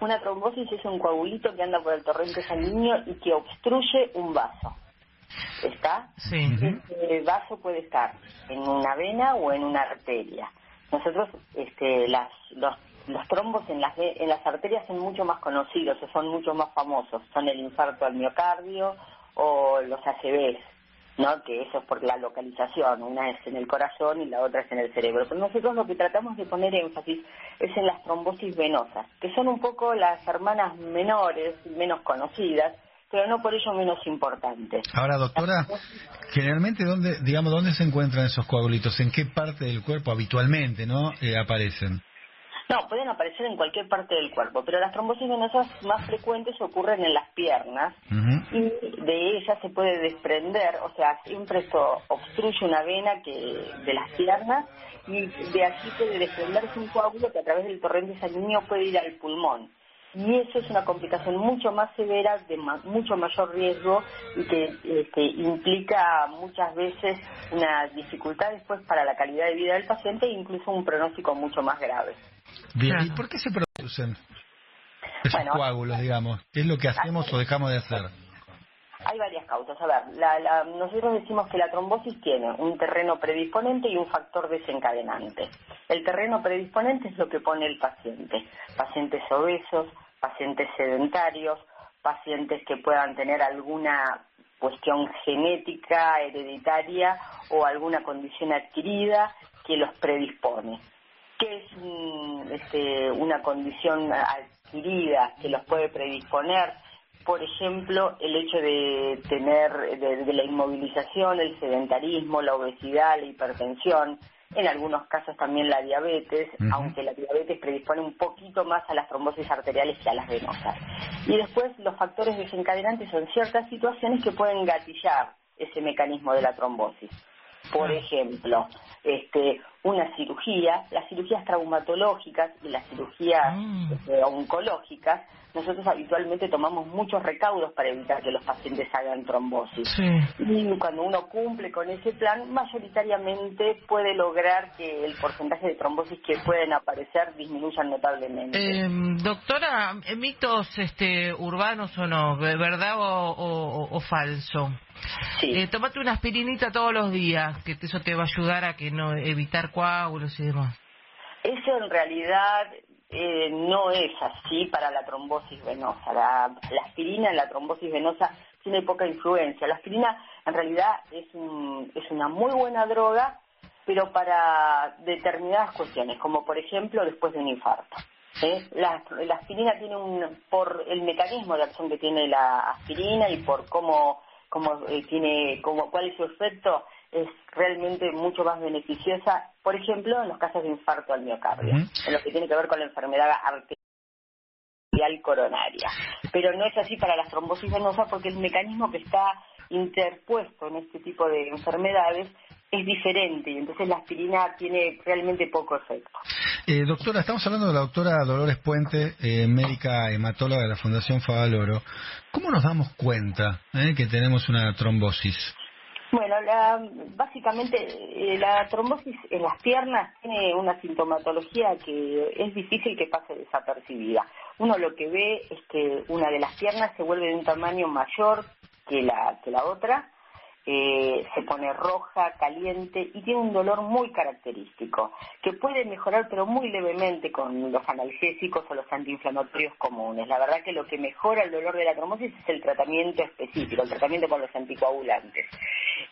Una trombosis es un coagulito que anda por el torrente sanguíneo y que obstruye un vaso. ¿Está? Sí. Este vaso puede estar en una vena o en una arteria. Nosotros, este, las, los, los trombos en las, en las arterias son mucho más conocidos, o son mucho más famosos. Son el infarto al miocardio o los ACVs, ¿no? Que eso es por la localización. Una es en el corazón y la otra es en el cerebro. Pero nosotros lo que tratamos de poner énfasis es en las trombosis venosas, que son un poco las hermanas menores, menos conocidas, pero no por ello menos importantes. Ahora, doctora, generalmente, ¿dónde, digamos, ¿dónde se encuentran esos coagulitos? ¿En qué parte del cuerpo habitualmente no eh, aparecen? No, pueden aparecer en cualquier parte del cuerpo, pero las trombosis venosas más frecuentes ocurren en las piernas y de ellas se puede desprender, o sea, siempre esto obstruye una vena que de las piernas y de aquí puede desprenderse un coágulo que a través del torrente sanguíneo puede ir al pulmón. Y eso es una complicación mucho más severa, de ma- mucho mayor riesgo y que este, implica muchas veces una dificultad después para la calidad de vida del paciente e incluso un pronóstico mucho más grave. Bien, ¿y por qué se producen esos Bueno. coágulos, digamos? ¿Qué es lo que hacemos o dejamos de hacer? Hay varias causas. A ver, la- la- nosotros decimos que la trombosis tiene un terreno predisponente y un factor desencadenante. El terreno predisponente es lo que pone el paciente. Pacientes obesos, pacientes sedentarios, pacientes que puedan tener alguna cuestión genética, hereditaria o alguna condición adquirida que los predispone. ¿Qué es un- este, una condición adquirida que los puede predisponer? Por ejemplo, el hecho de tener de, de la inmovilización, el sedentarismo, la obesidad, la hipertensión, en algunos casos también la diabetes, aunque la diabetes predispone un poquito más a las trombosis arteriales que a las venosas. Y después los factores desencadenantes son ciertas situaciones que pueden gatillar ese mecanismo de la trombosis. Por ejemplo, este, una cirugía, las cirugías traumatológicas y las cirugías Mm. este, oncológicas, nosotros habitualmente tomamos muchos recaudos para evitar que los pacientes hagan trombosis. Sí. Y cuando uno cumple con ese plan, mayoritariamente puede lograr que el porcentaje de trombosis que pueden aparecer disminuyan notablemente. Eh, doctora, mitos este, urbanos o no, ¿de ¿verdad o, o- o falso? Sí. Eh, tomate una aspirinita todos los días, que eso te va a ayudar a que no evitar coágulos y demás. Eso en realidad eh, no es así para la trombosis venosa. La, la aspirina en la trombosis venosa tiene poca influencia. La aspirina en realidad es, un- es una muy buena droga, pero para determinadas cuestiones, como por ejemplo después de un infarto. ¿eh? La, la aspirina tiene un, por el mecanismo de acción que tiene la aspirina y por cómo, cómo eh, tiene, cómo, cuál es su efecto, es realmente mucho más beneficiosa, por ejemplo, en los casos de infarto al miocardio, en lo que tiene que ver con la enfermedad arterial coronaria. Pero no es así para las trombosis venosas porque el mecanismo que está interpuesto en este tipo de enfermedades es diferente y entonces la aspirina tiene realmente poco efecto. Eh, doctora, estamos hablando de la doctora Dolores Puente, eh, médica hematóloga de la Fundación Favaloro. ¿Cómo nos damos cuenta eh, que tenemos una trombosis? Bueno, la, básicamente eh, la trombosis en las piernas tiene una sintomatología que es difícil que pase desapercibida. Uno lo que ve es que una de las piernas se vuelve de un tamaño mayor que la, que la otra, eh, se pone roja, caliente y tiene un dolor muy característico, que puede mejorar pero muy levemente con los analgésicos o los antiinflamatorios comunes. La verdad que lo que mejora el dolor de la trombosis es el tratamiento específico, el tratamiento con los anticoagulantes.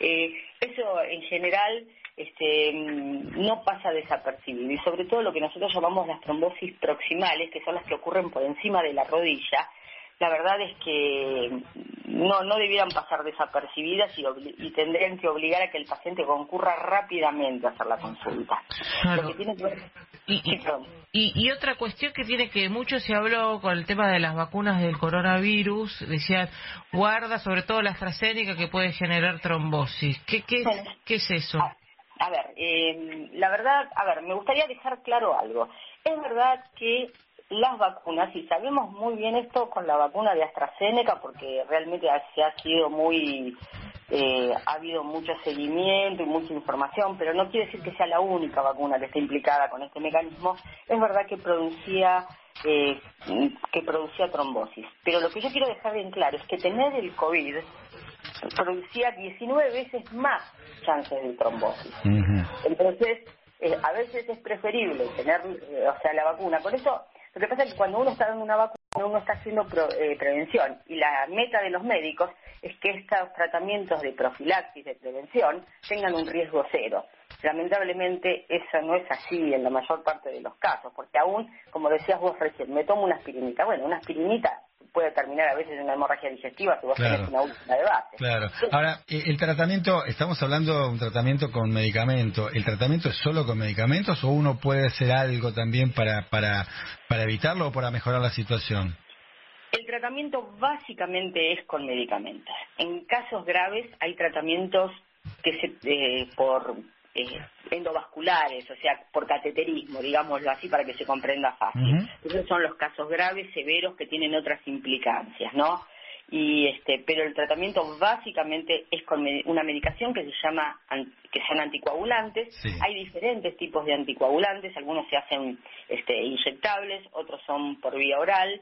Eh, eso en general este, mm, no pasa desapercibido y sobre todo lo que nosotros llamamos las trombosis proximales, que son las que ocurren por encima de la rodilla, la verdad es que no, no debieran pasar desapercibidas y, y tendrían que obligar a que el paciente concurra rápidamente a hacer la consulta. Claro. Lo que tiene que ver... Y, y, otra cuestión que tiene que mucho se habló con el tema de las vacunas del coronavirus, decían, guarda sobre todo la AstraZeneca que puede generar trombosis. ¿Qué, qué, Bueno. qué es eso? A, a ver, eh, la verdad, a ver, me gustaría dejar claro algo. Es verdad que las vacunas, y sabemos muy bien esto con la vacuna de AstraZeneca, porque realmente ha- se ha sido muy, eh, ha habido mucho seguimiento y mucha información, pero no quiere decir que sea la única vacuna que esté implicada con este mecanismo. Es verdad que producía eh, que producía trombosis. Pero lo que yo quiero dejar bien claro es que tener el COVID producía 19 veces más chances de trombosis. Entonces, eh, a veces es preferible tener, eh, o sea, la vacuna. Por eso, lo que pasa es que cuando uno está dando una vacuna, uno está haciendo eh, prevención y la meta de los médicos es que estos tratamientos de profilaxis, de prevención, tengan un riesgo cero. Lamentablemente eso no es así en la mayor parte de los casos, porque aún, como decías vos recién, me tomo una aspirinita. Bueno, una aspirinita puede terminar a veces en una hemorragia digestiva si vos tenés una última de base. Claro. Ahora, eh, el tratamiento, estamos hablando de un tratamiento con medicamento. ¿El tratamiento es solo con medicamentos o uno puede hacer algo también para, para, para evitarlo o para mejorar la situación? El tratamiento básicamente es con medicamentos. En casos graves hay tratamientos que se, eh, por eh, endovasculares, o sea, por cateterismo, digámoslo así, para que se comprenda fácil. Esos son los casos graves, severos, que tienen otras implicancias, ¿no? Y este, pero el tratamiento básicamente es con una medicación que se llama que son anticoagulantes. Hay diferentes tipos de anticoagulantes, algunos se hacen este, inyectables, otros son por vía oral.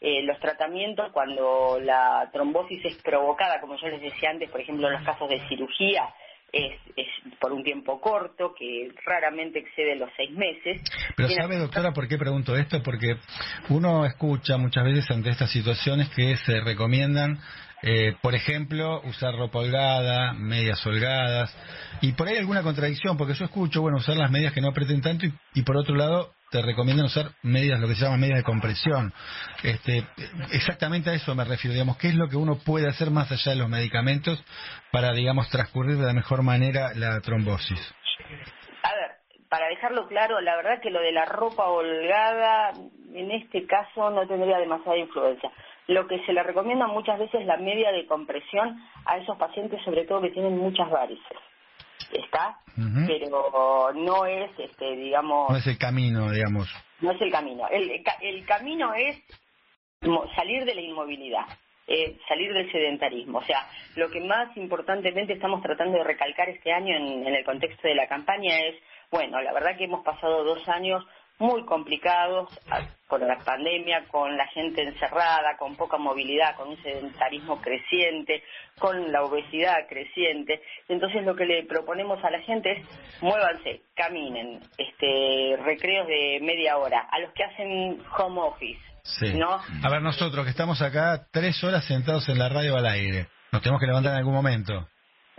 Eh, los tratamientos cuando la trombosis es provocada, como yo les decía antes, por ejemplo, en los casos de cirugía, es, por un tiempo corto, que raramente excede los seis meses. Pero ¿sabe, doctora, por qué pregunto esto? Porque uno escucha muchas veces ante estas situaciones que se recomiendan eh, por ejemplo, usar ropa holgada, medias holgadas, y por ahí alguna contradicción, porque yo escucho, bueno, usar las medias que no aprieten tanto, y, por otro lado, te recomiendan usar medias, lo que se llama medias de compresión. Este, exactamente a eso me refiero, digamos, ¿qué es lo que uno puede hacer más allá de los medicamentos para, digamos, transcurrir de la mejor manera la trombosis? A ver, para dejarlo claro, la verdad que lo de la ropa holgada, en este caso, no tendría demasiada influencia. Lo que se le recomienda muchas veces la media de compresión a esos pacientes, sobre todo que tienen muchas varices. ¿Está? Pero no es, este, digamos... No es el camino, digamos. No es el camino. El, el camino es salir de la inmovilidad. Eh, salir del sedentarismo. O sea, lo que más importantemente estamos tratando de recalcar este año en, en, el contexto de la campaña es, bueno, la verdad que hemos pasado dos años muy complicados con la pandemia, con la gente encerrada, con poca movilidad, con un sedentarismo creciente, con la obesidad creciente. Entonces lo que le proponemos a la gente es muévanse, caminen, este, recreos de media hora, a los que hacen home office. ¿no? A ver, nosotros que estamos acá tres horas sentados en la radio al aire, nos tenemos que levantar en algún momento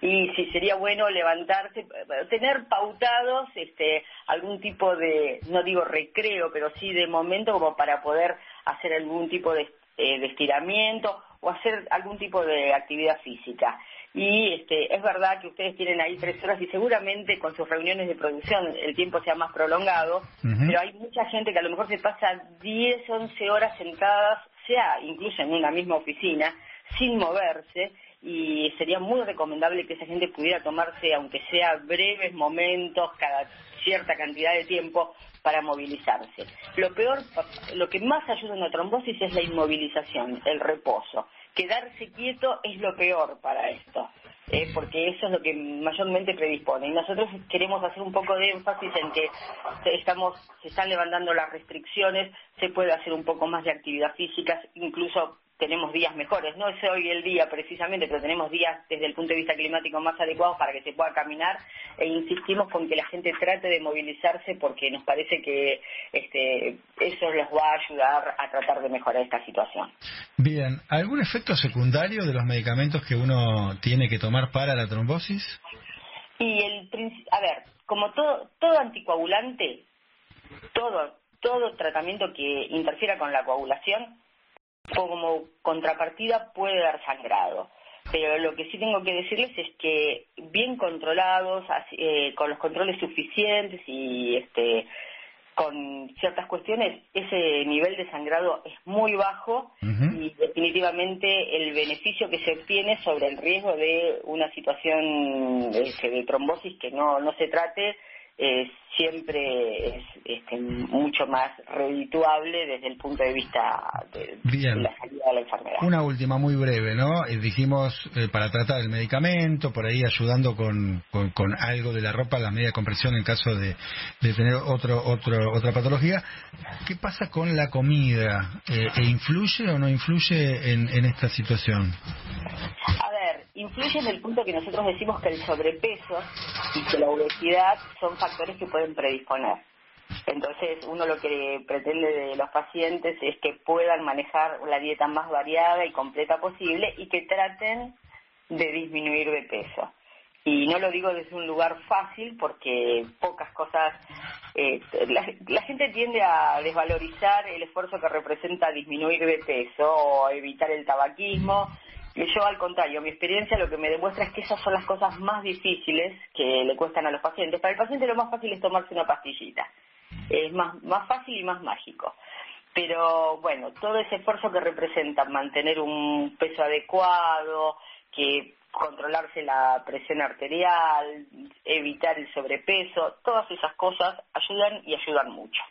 y si sería bueno levantarse, tener pautados este, algún tipo de, no digo recreo, pero sí de momento como para poder hacer algún tipo de, eh, de estiramiento o hacer algún tipo de actividad física. Y este, es verdad que ustedes tienen ahí tres horas y seguramente con sus reuniones de producción el tiempo sea más prolongado, pero hay mucha gente que a lo mejor se pasa 10, 11 horas sentadas, sea incluso en una misma oficina, sin moverse y sería muy recomendable que esa gente pudiera tomarse, aunque sea breves momentos, cada cierta cantidad de tiempo, para movilizarse. Lo peor, lo que más ayuda a una trombosis es la inmovilización, el reposo. Quedarse quieto es lo peor para esto. Eh, porque eso es lo que mayormente predispone. Y nosotros queremos hacer un poco de énfasis en que estamos, se están levantando las restricciones, se puede hacer un poco más de actividad física, incluso tenemos días mejores. No es hoy el día precisamente, pero tenemos días desde el punto de vista climático más adecuados para que se pueda caminar e insistimos con que la gente trate de movilizarse porque nos parece que este, eso les va a ayudar a tratar de mejorar esta situación. Bien, ¿algún efecto secundario de los medicamentos que uno tiene que tomar para la trombosis? Y el a ver, como todo todo anticoagulante, todo todo tratamiento que interfiera con la coagulación como contrapartida puede dar sangrado. Pero lo que sí tengo que decirles es que bien controlados, eh, con los controles suficientes y este, con ciertas cuestiones, ese nivel de sangrado es muy bajo y definitivamente el beneficio que se obtiene sobre el riesgo de una situación este, de trombosis que no, no se trate eh, siempre es este, mucho más redituable desde el punto de vista de, la salida de la enfermedad. Una última, muy breve, ¿no? Eh, dijimos eh, para tratar el medicamento, por ahí ayudando con, con, algo de la ropa, la media compresión en caso de, de tener otro, otro, otra patología. ¿Qué pasa con la comida? ¿E influye o no influye en, en esta situación? A influye en el punto que nosotros decimos que el sobrepeso y que la obesidad son factores que pueden predisponer. Entonces, uno lo que pretende de los pacientes es que puedan manejar la dieta más variada y completa posible y que traten de disminuir de peso. Y no lo digo desde un lugar fácil porque pocas cosas, eh, la, la, gente tiende a desvalorizar el esfuerzo que representa disminuir de peso o evitar el tabaquismo yo, al contrario, mi experiencia lo que me demuestra es que esas son las cosas más difíciles que le cuestan a los pacientes. Para el paciente lo más fácil es tomarse una pastillita. Es más, más fácil y más mágico. Pero bueno, todo ese esfuerzo que representa mantener un peso adecuado, que controlarse la presión arterial, evitar el sobrepeso, todas esas cosas ayudan y ayudan mucho.